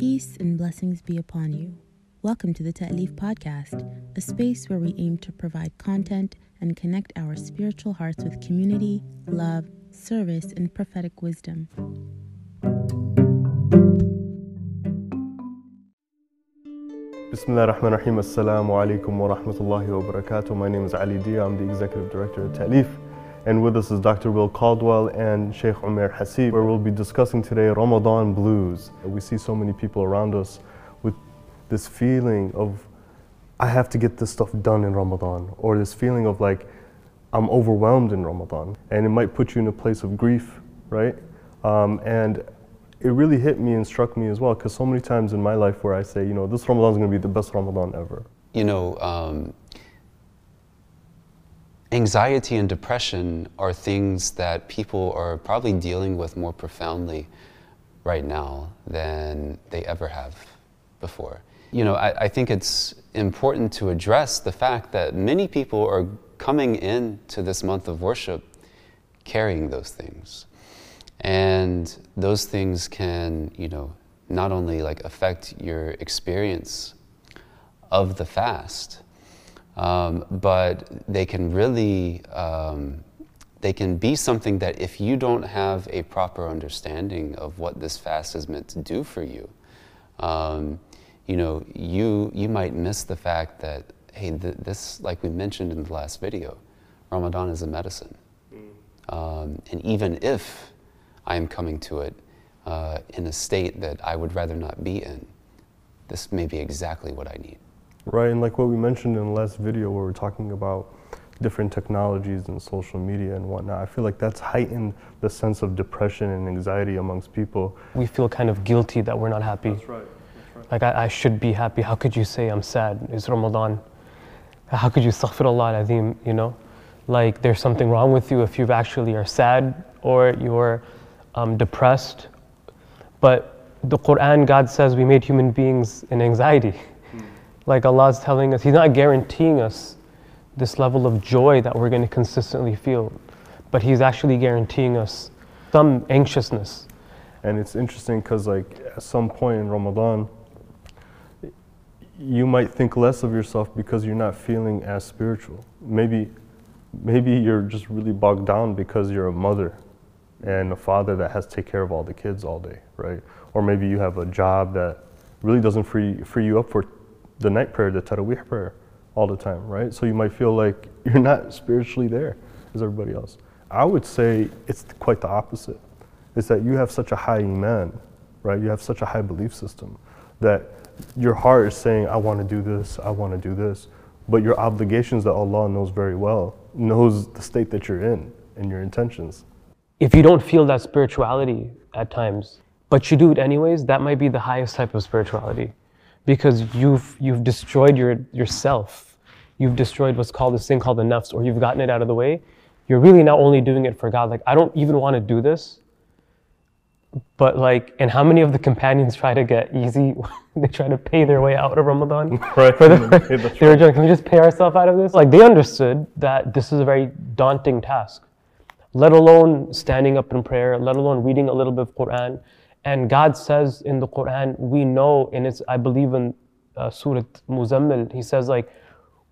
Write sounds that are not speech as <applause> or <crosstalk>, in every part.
Peace and blessings be upon you. Welcome to the Ta'leef Podcast, a space where we aim to provide content and connect our spiritual hearts with community, love, service, and prophetic wisdom. Bismillah ar-Rahman ar-Rahim. Assalamu alaikum wa rahmatullahi wa barakatuh. My name is Ali Dia. I'm the Executive Director of Ta'leef. And with us is Dr. Will Caldwell and Sheikh Umair Haseeb, where we'll be discussing today Ramadan blues. We see so many people around us with this feeling of, I have to get this stuff done in Ramadan, or this feeling of like, I'm overwhelmed in Ramadan. And it might put you in a place of grief, right? Um, and it really hit me and struck me as well, because so many times in my life where I say, you know, this Ramadan is going to be the best Ramadan ever. You know, um, anxiety and depression are things that people are probably dealing with more profoundly right now than they ever have before. You know, I, I think it's important to address the fact that many people are coming into this month of worship carrying those things. And those things can, you know, not only like affect your experience of the fast, um, but they can really, um, they can be something that if you don't have a proper understanding of what this fast is meant to do for you, um, you know, you, you might miss the fact that, hey, th- this, like we mentioned in the last video, Ramadan is a medicine. Um, and even if I am coming to it uh, in a state that I would rather not be in, this may be exactly what I need. Right, and like what we mentioned in the last video where we're talking about different technologies and social media and whatnot, I feel like that's heightened the sense of depression and anxiety amongst people. We feel kind of guilty that we're not happy. That's right. That's right. Like, I, I should be happy. How could you say I'm sad? It's Ramadan. How could you suffer a astaghfirullah azim, you know? Like, there's something wrong with you if you actually are sad or you're um, depressed. But the Quran, God says we made human beings in anxiety. <laughs> Like Allah is telling us, He's not guaranteeing us this level of joy that we're going to consistently feel, but He's actually guaranteeing us some anxiousness. And it's interesting because, like, at some point in Ramadan, you might think less of yourself because you're not feeling as spiritual. Maybe, maybe you're just really bogged down because you're a mother and a father that has to take care of all the kids all day, right? Or maybe you have a job that really doesn't free, free you up for the night prayer, the Tarawih prayer, all the time, right? So you might feel like <laughs> you're not spiritually there as everybody else. I would say it's quite the opposite. It's that you have such a high iman, right? You have such a high belief system that your heart is saying, I want to do this, I want to do this. But your obligations that Allah knows very well, knows the state that you're in and your intentions. If you don't feel that spirituality at times, but you do it anyways, that might be the highest type of spirituality because you've, you've destroyed your, yourself. You've destroyed what's called this thing called the nafs, or you've gotten it out of the way. You're really not only doing it for God. Like, I don't even want to do this. But like, and how many of the companions try to get easy? <laughs> they try to pay their way out of Ramadan. <laughs> Right. For the, <laughs> they were joking, can we just pay ourselves out of this? Like they understood that this is a very daunting task, let alone standing up in prayer, let alone reading a little bit of Quran. And God says in the Quran, we know, and it's, I believe in uh, Surah Muzammil, He says, like,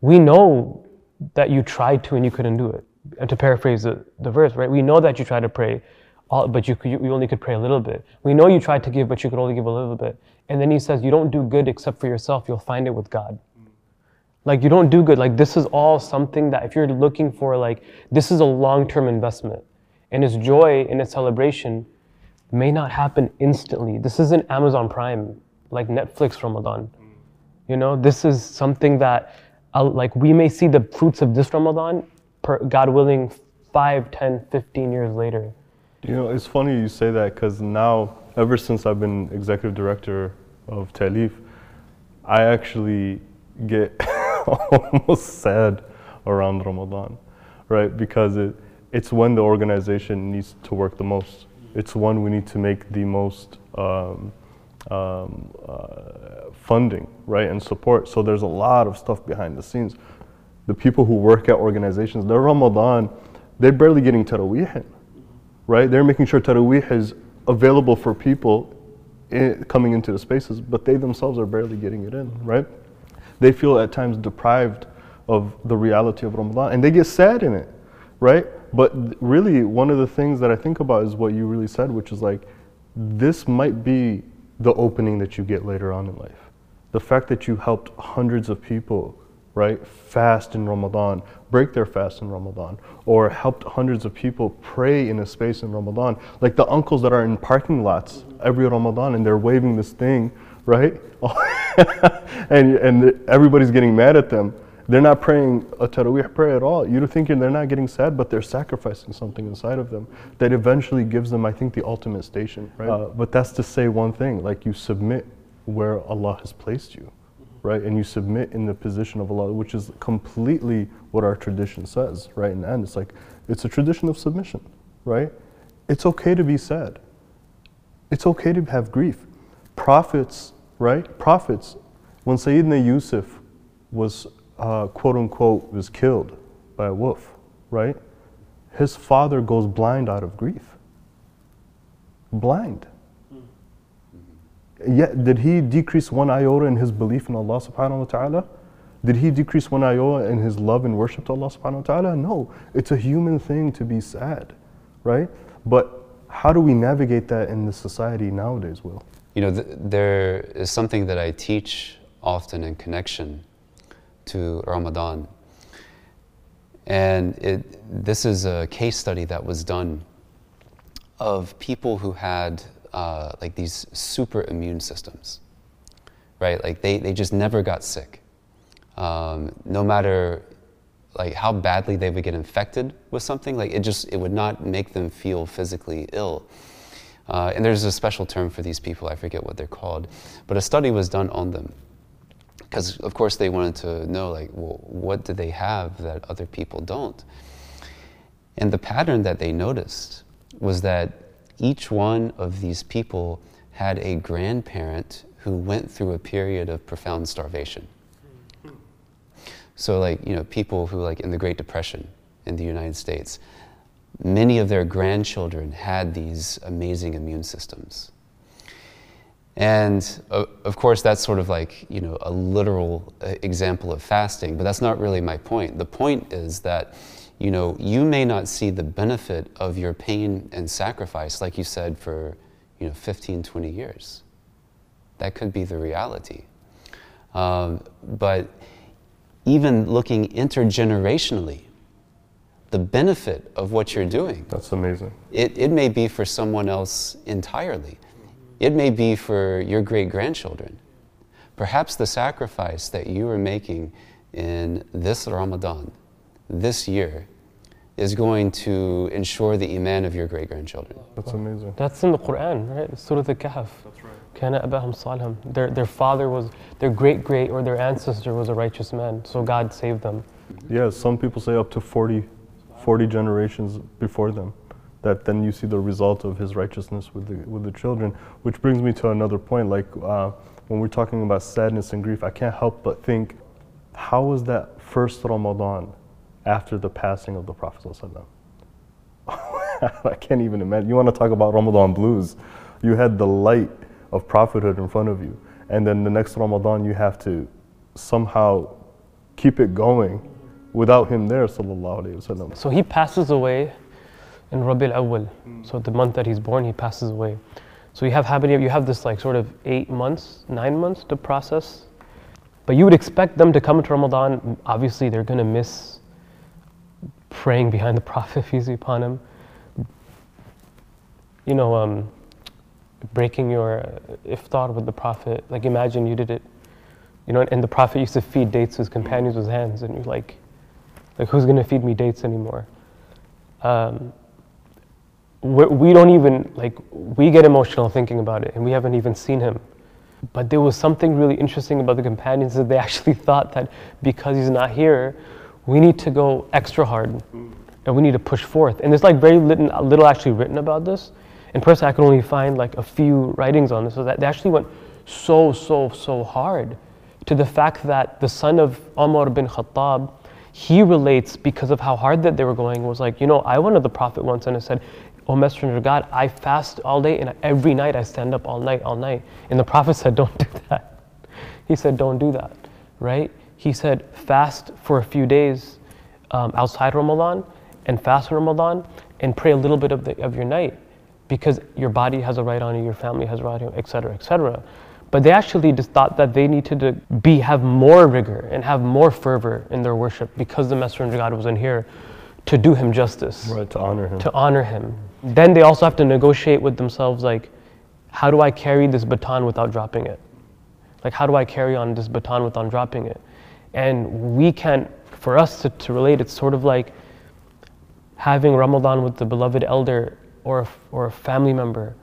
we know that you tried to and you couldn't do it. And to paraphrase the, the verse, right? We know that you tried to pray, all, but you, you, you only could pray a little bit. We know you tried to give, but you could only give a little bit. And then He says, you don't do good except for yourself, you'll find it with God. Like, you don't do good. Like, this is all something that if you're looking for, like, this is a long term investment. And its joy and its celebration may not happen instantly. This isn't Amazon Prime, like Netflix Ramadan. You know, this is something that, uh, like, we may see the fruits of this Ramadan, per, God willing, 5, 10, 15 years later. You know, it's funny you say that because now, ever since I've been executive director of Ta'leef, I actually get <laughs> almost sad around Ramadan, right? Because it, it's when the organization needs to work the most. It's one we need to make the most um, um, uh, funding, right, and support. So there's a lot of stuff behind the scenes. The people who work at organizations, their Ramadan, they're barely getting Taraweeh right? They're making sure Taraweeh is available for people i coming into the spaces, but they themselves are barely getting it in, right? They feel at times deprived of the reality of Ramadan and they get sad in it, right? But really, one of the things that I think about is what you really said, which is like, this might be the opening that you get later on in life. The fact that you helped hundreds of people, right, fast in Ramadan, break their fast in Ramadan, or helped hundreds of people pray in a space in Ramadan. Like the uncles that are in parking lots every Ramadan and they're waving this thing, right? <laughs> and, and everybody's getting mad at them. They're not praying a Taraweeh prayer at all. You're thinking they're not getting sad, but they're sacrificing something inside of them that eventually gives them, I think, the ultimate station. Right? Uh, but that's to say one thing like you submit where Allah has placed you, right? And you submit in the position of Allah, which is completely what our tradition says, right? In the end, it's like, it's a tradition of submission, right? It's okay to be sad. It's okay to have grief. Prophets, right? Prophets, when Sayyidina Yusuf was uh, quote unquote was killed by a wolf, right? His father goes blind out of grief. Blind. Yet, did he decrease one iota in his belief in Allah subhanahu wa ta'ala? Did he decrease one iota in his love and worship to Allah subhanahu wa ta'ala? No. It's a human thing to be sad, right? But how do we navigate that in the society nowadays, Will? You know, th- there is something that I teach often in connection to Ramadan. And it, this is a case study that was done of people who had uh, like these super immune systems, right? Like they, they just never got sick. Um, no matter like how badly they would get infected with something, like it just it would not make them feel physically ill. Uh, and there's a special term for these people, I forget what they're called. But a study was done on them because of course they wanted to know like well, what do they have that other people don't? And the pattern that they noticed was that each one of these people had a grandparent who went through a period of profound starvation. So like you know people who like in the great depression in the united states many of their grandchildren had these amazing immune systems and uh, of course, that's sort of like you know a literal uh, example of fasting, but that's not really my point. The point is that you know you may not see the benefit of your pain and sacrifice, like you said, for you know 15, 20 years. That could be the reality. Um, but even looking intergenerationally, the benefit of what you're doing. That's amazing. It, it may be for someone else entirely. It may be for your great grandchildren. Perhaps the sacrifice that you are making in this Ramadan, this year, is going to ensure the iman of your great grandchildren. That's amazing. That's in the Quran, right? Surah Al-Kahf. That's right. Kana abahum saliham. Their, their father was, their great great or their ancestor was a righteous man, so God saved them. Yeah, some people say up to 40, 40 generations before them that then you see the result of his righteousness with the, with the children. Which brings me to another point. Like uh, when we're talking about sadness and grief, I can't help but think, how was that first Ramadan after the passing of the Prophet? <laughs> I can't even imagine. You want to talk about Ramadan blues? You had the light of prophethood in front of you, and then the next Ramadan you have to somehow keep it going without him there, sallallahu alaihi wasallam. So he passes away in Rabi al-Awwal. So the month that he's born, he passes away. So you have habit, you have this like sort of eight months, nine months to process. But you would expect them to come into Ramadan. Obviously, they're going to miss praying behind the <laughs> Prophet, peace upon him. You know, um, breaking your iftar with the Prophet. Like imagine you did it. You know, and the Prophet used to feed dates to his companions with his hands, and you're like, like who's going to feed me dates anymore? Um, we don't even like we get emotional thinking about it and we haven't even seen him. But there was something really interesting about the companions that they <laughs> actually thought that because he's not here we need to go extra hard and we need to push forth. And there's like very little, little actually written about this. In person i could only find like a few writings on this. So that they actually went so so so hard to the fact that the son of Umar bin Khattab he relates because of how hard that they were going was like you know i went to the prophet once and i said O Messenger of God, I fast all day and every night I stand up all night, all night. And the Prophet said, Don't do that. He said, Don't do that, right? He said, Fast for a few days um, outside Ramadan and fast Ramadan and pray a little bit of, the, of your night because your body has a right on you, your family has a right on you, etc., etc. But they actually just thought that they needed to be have more rigor and have more fervor in their worship because the Messenger of God wasn't here to do him justice, Right, to honor him. to honor him. Then they also have to negotiate with themselves like, how do I carry this baton without dropping it? Like, how do I carry on this baton without dropping it? And we can't, for us to, to relate, it's sort of like having Ramadan with the beloved elder or, a- or a family member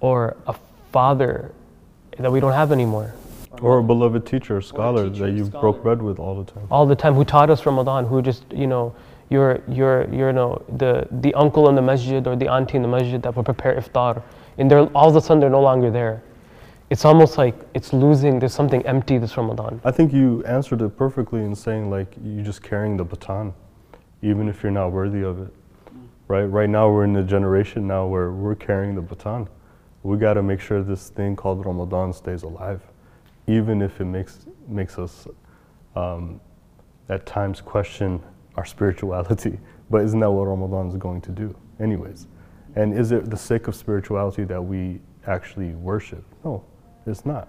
or a father that we don't have anymore. Or a beloved teacher or scholar teacher, that you scholar. broke bread with all the time. all the time who taught us Ramadan, who just, you know, you're, you're, you know, the, the uncle in the masjid or the auntie in the masjid that will prepare iftar, and they're, all of a sudden they're no longer there. It's almost like it's losing, there's something empty this Ramadan. I think you answered it perfectly in saying like you're just carrying the baton, even if you're not worthy of it. Right? Right now we're in a generation now where we're carrying the baton. We got to make sure this thing called Ramadan stays alive, even if it makes makes us um, at times question our spirituality. <laughs> But isn't that what Ramadan is going to do, anyways? And is it the sake of spirituality that we actually worship? No, it's not.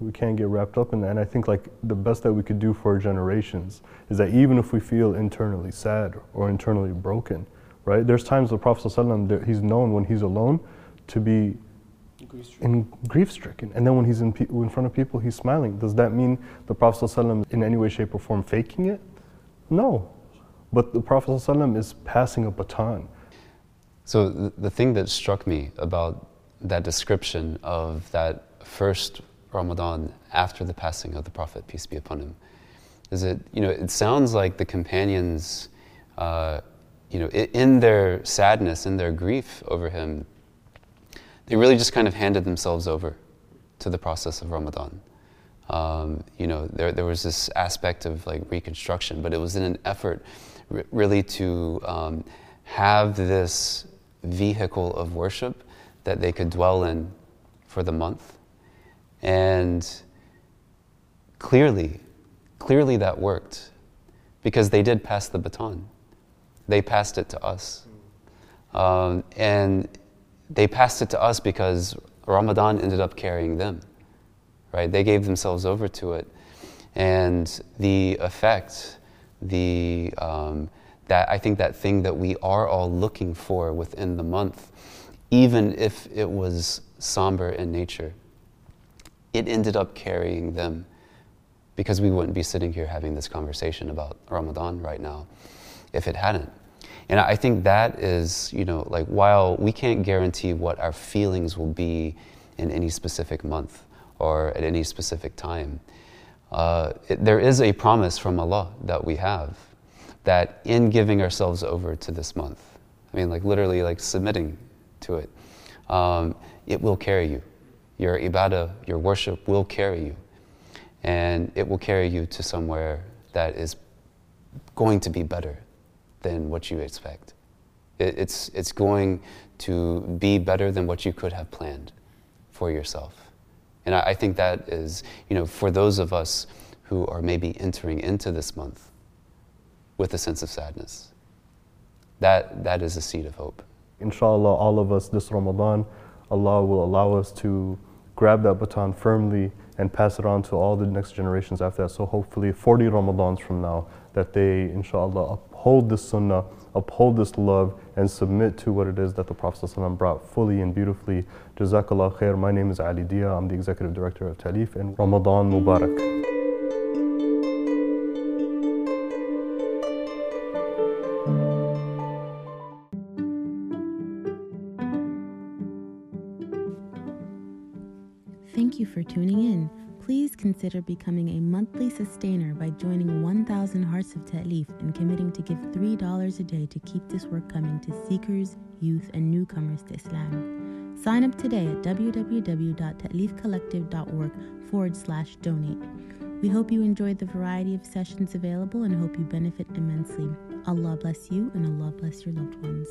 We can't get wrapped up in that. And I think like the best that we could do for our generations is that even if we feel internally sad or internally broken, right? There's times the Prophet ﷺ, he's known when he's alone to be in grief stricken. And then when he's in, pe- in front of people, he's smiling. Does that mean the Prophet ﷺ in any way, shape, or form faking it? No. But the Prophet ﷺ is passing a baton. So the, the thing that struck me about that description of that first Ramadan after the passing of the Prophet, peace be upon him, is that you know it sounds like the companions, uh, you know, in their sadness, in their grief over him, they really just kind of handed themselves over to the process of Ramadan. Um, you know, there, there was this aspect of like reconstruction, but it was in an effort really to um, have this vehicle of worship that they could dwell in for the month. And clearly, clearly that worked because they did pass the baton. They passed it to us. Um, and they passed it to us because Ramadan ended up carrying them, right? They gave themselves over to it. And the effect, the, um, that I think that thing that we are all looking for within the month, even if it was somber in nature, it ended up carrying them because we wouldn't be sitting here having this conversation about Ramadan right now if it hadn't. And I think that is, you know, like while we can't guarantee what our feelings will be in any specific month or at any specific time, uh, it, there is a promise from Allah that we have that in giving ourselves over to this month, I mean, like literally, like submitting to it, um, it will carry you. Your ibadah, your worship will carry you. And it will carry you to somewhere that is going to be better than what you expect. It, it's, it's going to be better than what you could have planned for yourself. And I, I think that is, you know, for those of us who are maybe entering into this month with a sense of sadness, that, that is a seed of hope. Inshallah, all of us this Ramadan, Allah will allow us to grab that baton firmly and pass it on to all the next generations after that. So hopefully 40 Ramadans from now, that they, inshallah, uphold this sunnah, uphold this love, and submit to what it is that the Prophet ﷺ brought fully and beautifully. Jazakallah khair. My name is Ali Dia. I'm the Executive Director of Ta'leef, and Ramadan Mubarak. Thank you for tuning in. Please consider becoming a monthly sustainer by joining 1000 Hearts of Ta'leef and committing to give $3 a day to keep this work coming to seekers, youth, and newcomers to Islam. Sign up today at www.ta'leefcollective.org forward slash donate. We hope you enjoyed the variety of sessions available and hope you benefit immensely. Allah bless you and Allah bless your loved ones.